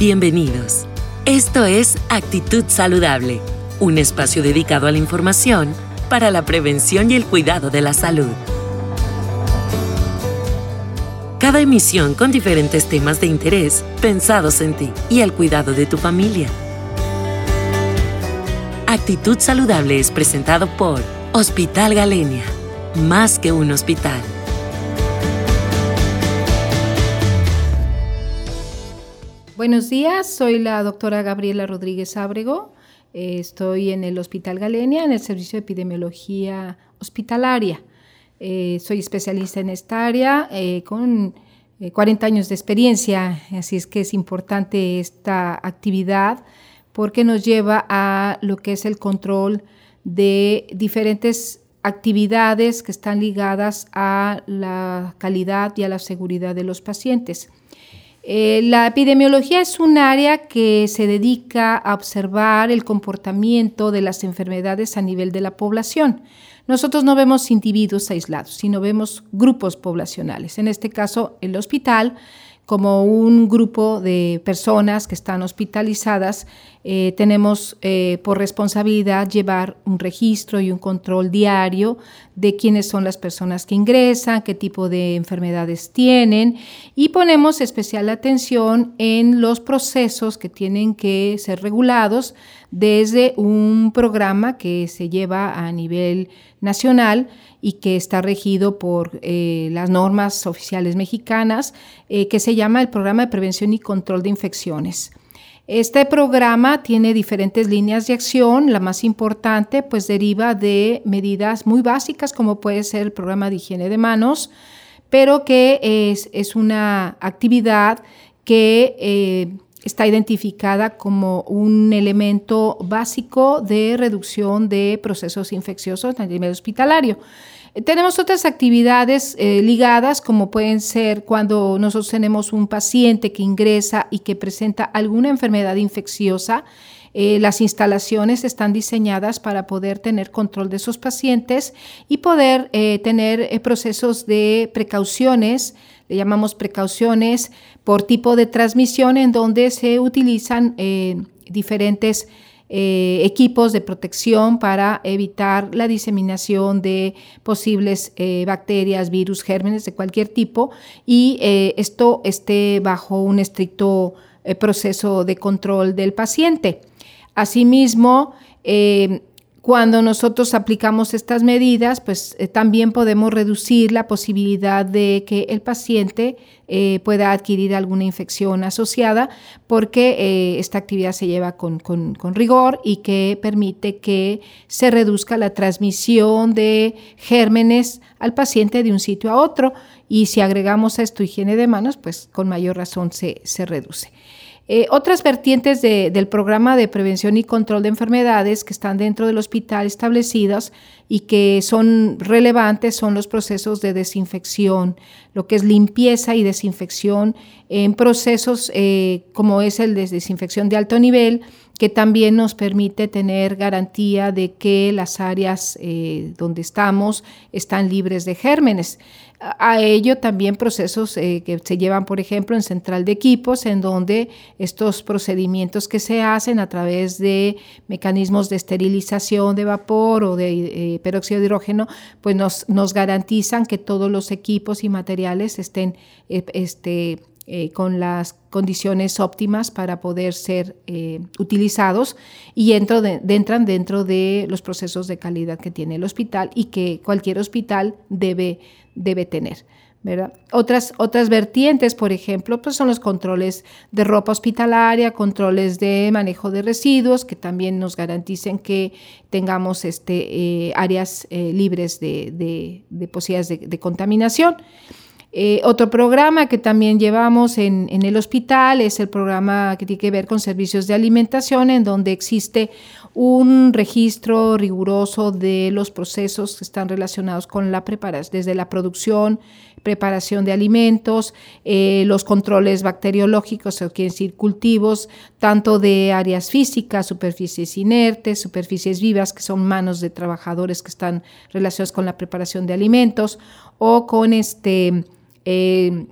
Bienvenidos. Esto es Actitud Saludable, un espacio dedicado a la información para la prevención y el cuidado de la salud. Cada emisión con diferentes temas de interés pensados en ti y el cuidado de tu familia. Actitud Saludable es presentado por Hospital Galenia, más que un hospital. Buenos días, soy la doctora Gabriela Rodríguez Ábrego. Eh, estoy en el Hospital Galenia, en el Servicio de Epidemiología Hospitalaria. Eh, soy especialista en esta área eh, con 40 años de experiencia, así es que es importante esta actividad porque nos lleva a lo que es el control de diferentes actividades que están ligadas a la calidad y a la seguridad de los pacientes. Eh, la epidemiología es un área que se dedica a observar el comportamiento de las enfermedades a nivel de la población. Nosotros no vemos individuos aislados, sino vemos grupos poblacionales. En este caso, el hospital como un grupo de personas que están hospitalizadas, eh, tenemos eh, por responsabilidad llevar un registro y un control diario de quiénes son las personas que ingresan, qué tipo de enfermedades tienen y ponemos especial atención en los procesos que tienen que ser regulados desde un programa que se lleva a nivel nacional y que está regido por eh, las normas oficiales mexicanas, eh, que se llama el Programa de Prevención y Control de Infecciones. Este programa tiene diferentes líneas de acción. La más importante, pues, deriva de medidas muy básicas, como puede ser el programa de higiene de manos, pero que es, una actividad que eh, está identificada como un elemento básico de reducción de procesos infecciosos a nivel hospitalario. Tenemos otras actividades eh, ligadas, como pueden ser cuando nosotros tenemos un paciente que ingresa y que presenta alguna enfermedad infecciosa. Eh, las instalaciones están diseñadas para poder tener control de esos pacientes y poder eh, tener procesos de precauciones, le llamamos precauciones por tipo de transmisión, en donde se utilizan diferentes eh, equipos de protección para evitar la diseminación de posibles eh, bacterias, virus, gérmenes de cualquier tipo y eh, esto esté bajo un estricto proceso de control del paciente. Asimismo, cuando nosotros aplicamos estas medidas, pues eh, también podemos reducir la posibilidad de que el paciente eh, pueda adquirir alguna infección asociada porque eh, esta actividad se lleva con, con, rigor y que permite que se reduzca la transmisión de gérmenes al paciente de un sitio a otro y si agregamos a esto higiene de manos, pues con mayor razón se, se reduce. Eh, otras vertientes del programa de prevención y control de enfermedades que están dentro del hospital establecidas y que son relevantes son los procesos de desinfección, lo que es limpieza y desinfección en procesos eh, como es el de desinfección de alto nivel, que también nos permite tener garantía de que las áreas eh, donde estamos están libres de gérmenes. A ello también procesos eh, que se llevan, por ejemplo, en central de equipos, en donde estos procedimientos que se hacen a través de mecanismos de esterilización de vapor o de eh, peróxido de hidrógeno, pues nos, nos garantizan que todos los equipos y materiales estén este, eh, con las condiciones óptimas para poder ser utilizados y entran dentro de los procesos de calidad que tiene el hospital y que cualquier hospital debe, debe tener. ¿verdad? Otras, otras vertientes, por ejemplo, pues son los controles de ropa hospitalaria, controles de manejo de residuos, que también nos garanticen que tengamos este, eh, áreas libres de, de, posibilidades de contaminación. Eh, otro programa que también llevamos en, el hospital es el programa que tiene que ver con servicios de alimentación, en donde existe un registro riguroso de los procesos que están relacionados con la preparación, desde la producción, preparación de alimentos, eh, los controles bacteriológicos, o quiere decir cultivos, tanto de áreas físicas, superficies inertes, superficies vivas, que son manos de trabajadores que están relacionados con la preparación de alimentos, o con este eh,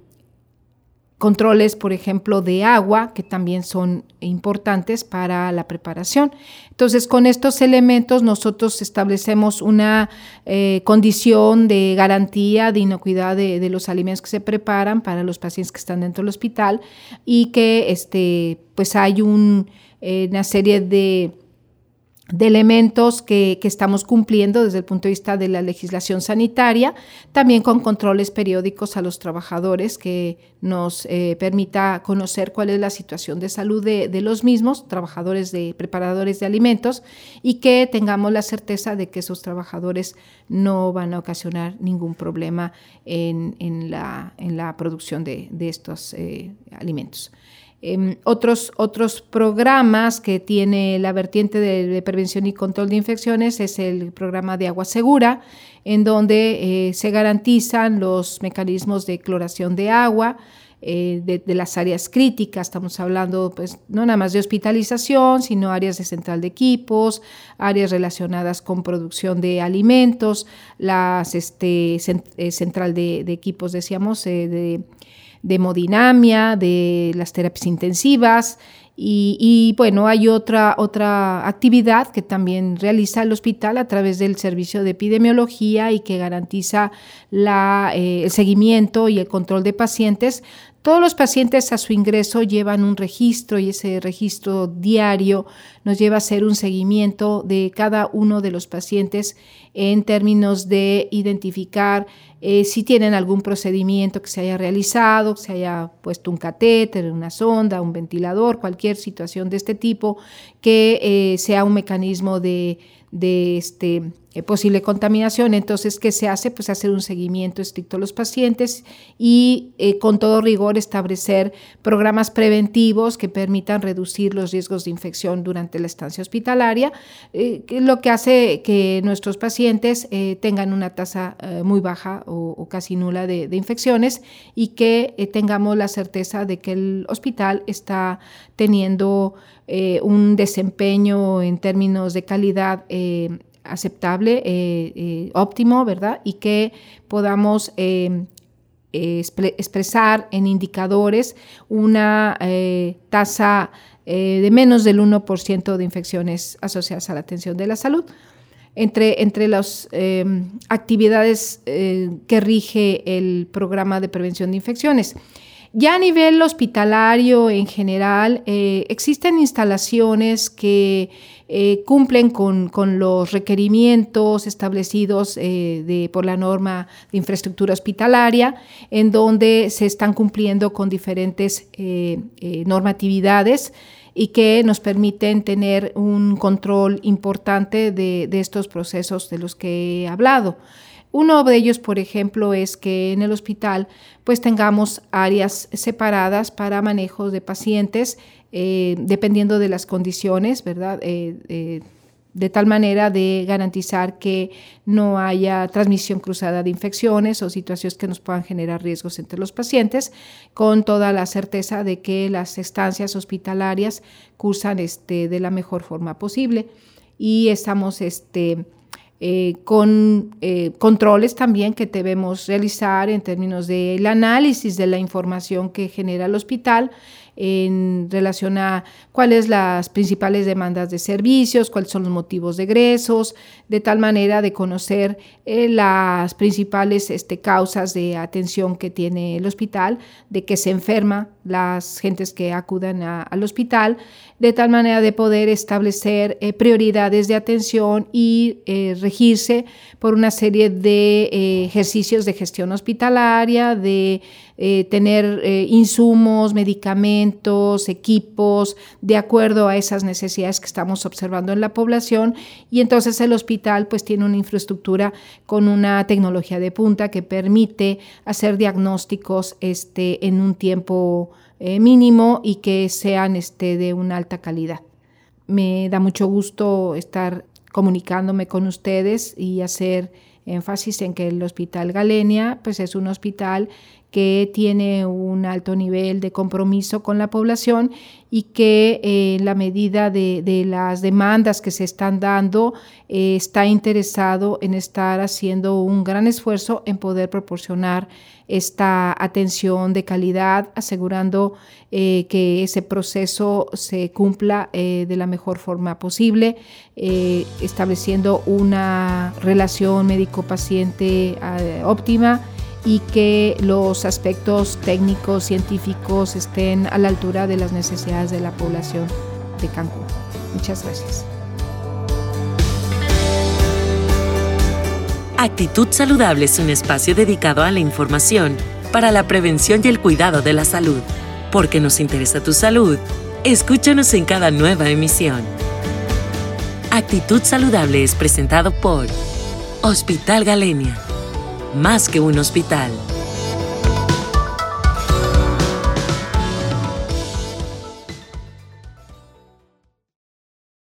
controles, por ejemplo, de agua, que también son importantes para la preparación. Entonces, con estos elementos nosotros establecemos una eh, condición de garantía de inocuidad de, los alimentos que se preparan para los pacientes que están dentro del hospital y que este, pues hay eh, una serie de de elementos que, estamos cumpliendo desde el punto de vista de la legislación sanitaria, también con controles periódicos a los trabajadores que nos eh, permita conocer cuál es la situación de salud de, los mismos, trabajadores de preparadores de alimentos, y que tengamos la certeza de que esos trabajadores no van a ocasionar ningún problema en, la, producción de, estos eh, alimentos. Em, otros, otros programas que tiene la vertiente de, prevención y control de infecciones es el programa de agua segura, en donde eh, se garantizan los mecanismos de cloración de agua, eh, de, las áreas críticas, estamos hablando pues no nada más de hospitalización, sino áreas de central de equipos, áreas relacionadas con producción de alimentos, las este, eh, central de, equipos, decíamos, de de hemodinamia, de las terapias intensivas y, bueno, hay otra, otra actividad que también realiza el hospital a través del servicio de epidemiología y que garantiza la, eh, el seguimiento y el control de pacientes. Todos los pacientes a su ingreso llevan un registro y ese registro diario nos lleva a hacer un seguimiento de cada uno de los pacientes en términos de identificar eh, si tienen algún procedimiento que se haya realizado, que se haya puesto un catéter, una sonda, un ventilador, cualquier situación de este tipo, que eh, sea un mecanismo de, de este, posible contaminación. Entonces, ¿qué se hace? Pues hacer un seguimiento estricto a los pacientes y eh, con todo rigor establecer programas preventivos que permitan reducir los riesgos de infección durante la estancia hospitalaria, eh, lo que hace que nuestros pacientes tengan una tasa muy baja o, casi nula de, infecciones y que tengamos la certeza de que el hospital está teniendo un desempeño en términos de calidad aceptable, eh, eh, óptimo, ¿verdad? Y que podamos eh, expresar en indicadores una tasa de menos del 1% de infecciones asociadas a la atención de la salud. Entre, entre las actividades que rige el programa de prevención de infecciones. Ya a nivel hospitalario en general, existen instalaciones que eh, cumplen con, los requerimientos establecidos eh, por la norma de infraestructura hospitalaria, en donde se están cumpliendo con diferentes eh, normatividades y que nos permiten tener un control importante de estos procesos de los que he hablado. Uno de ellos, por ejemplo, es que en el hospital pues tengamos áreas separadas para manejo de pacientes eh, dependiendo de las condiciones, ¿verdad? Eh, eh, de tal manera de garantizar que no haya transmisión cruzada de infecciones o situaciones que nos puedan generar riesgos entre los pacientes, con toda la certeza de que las estancias hospitalarias cursan este, de la mejor forma posible. Y estamos este, con controles también que debemos realizar en términos del análisis de la información que genera el hospital en relación a cuáles las principales demandas de servicios, cuáles son los motivos de egresos, de tal manera de conocer eh, las principales este, causas de atención que tiene el hospital, de que se enferma las gentes que acudan al hospital, de tal manera de poder establecer eh, prioridades de atención y eh, regirse por una serie de ejercicios de gestión hospitalaria, de tener insumos, medicamentos, equipos, de acuerdo a esas necesidades que estamos observando en la población y entonces el hospital pues tiene una infraestructura con una tecnología de punta que permite hacer diagnósticos este, en un tiempo eh, mínimo y que sean este, de una alta calidad. Me da mucho gusto estar comunicándome con ustedes y hacer énfasis en que el Hospital Galenia pues es un hospital que tiene un alto nivel de compromiso con la población y que eh, en la medida de, las demandas que se están dando eh, está interesado en estar haciendo un gran esfuerzo en poder proporcionar esta atención de calidad, asegurando eh, que ese proceso se cumpla de la mejor forma posible, estableciendo una relación médico-paciente óptima y que los aspectos técnicos, científicos estén a la altura de las necesidades de la población de Cancún. Muchas gracias. Actitud Saludable es un espacio dedicado a la información para la prevención y el cuidado de la salud. Porque nos interesa tu salud, escúchanos en cada nueva emisión. Actitud Saludable es presentado por Hospital Galenia más que un hospital.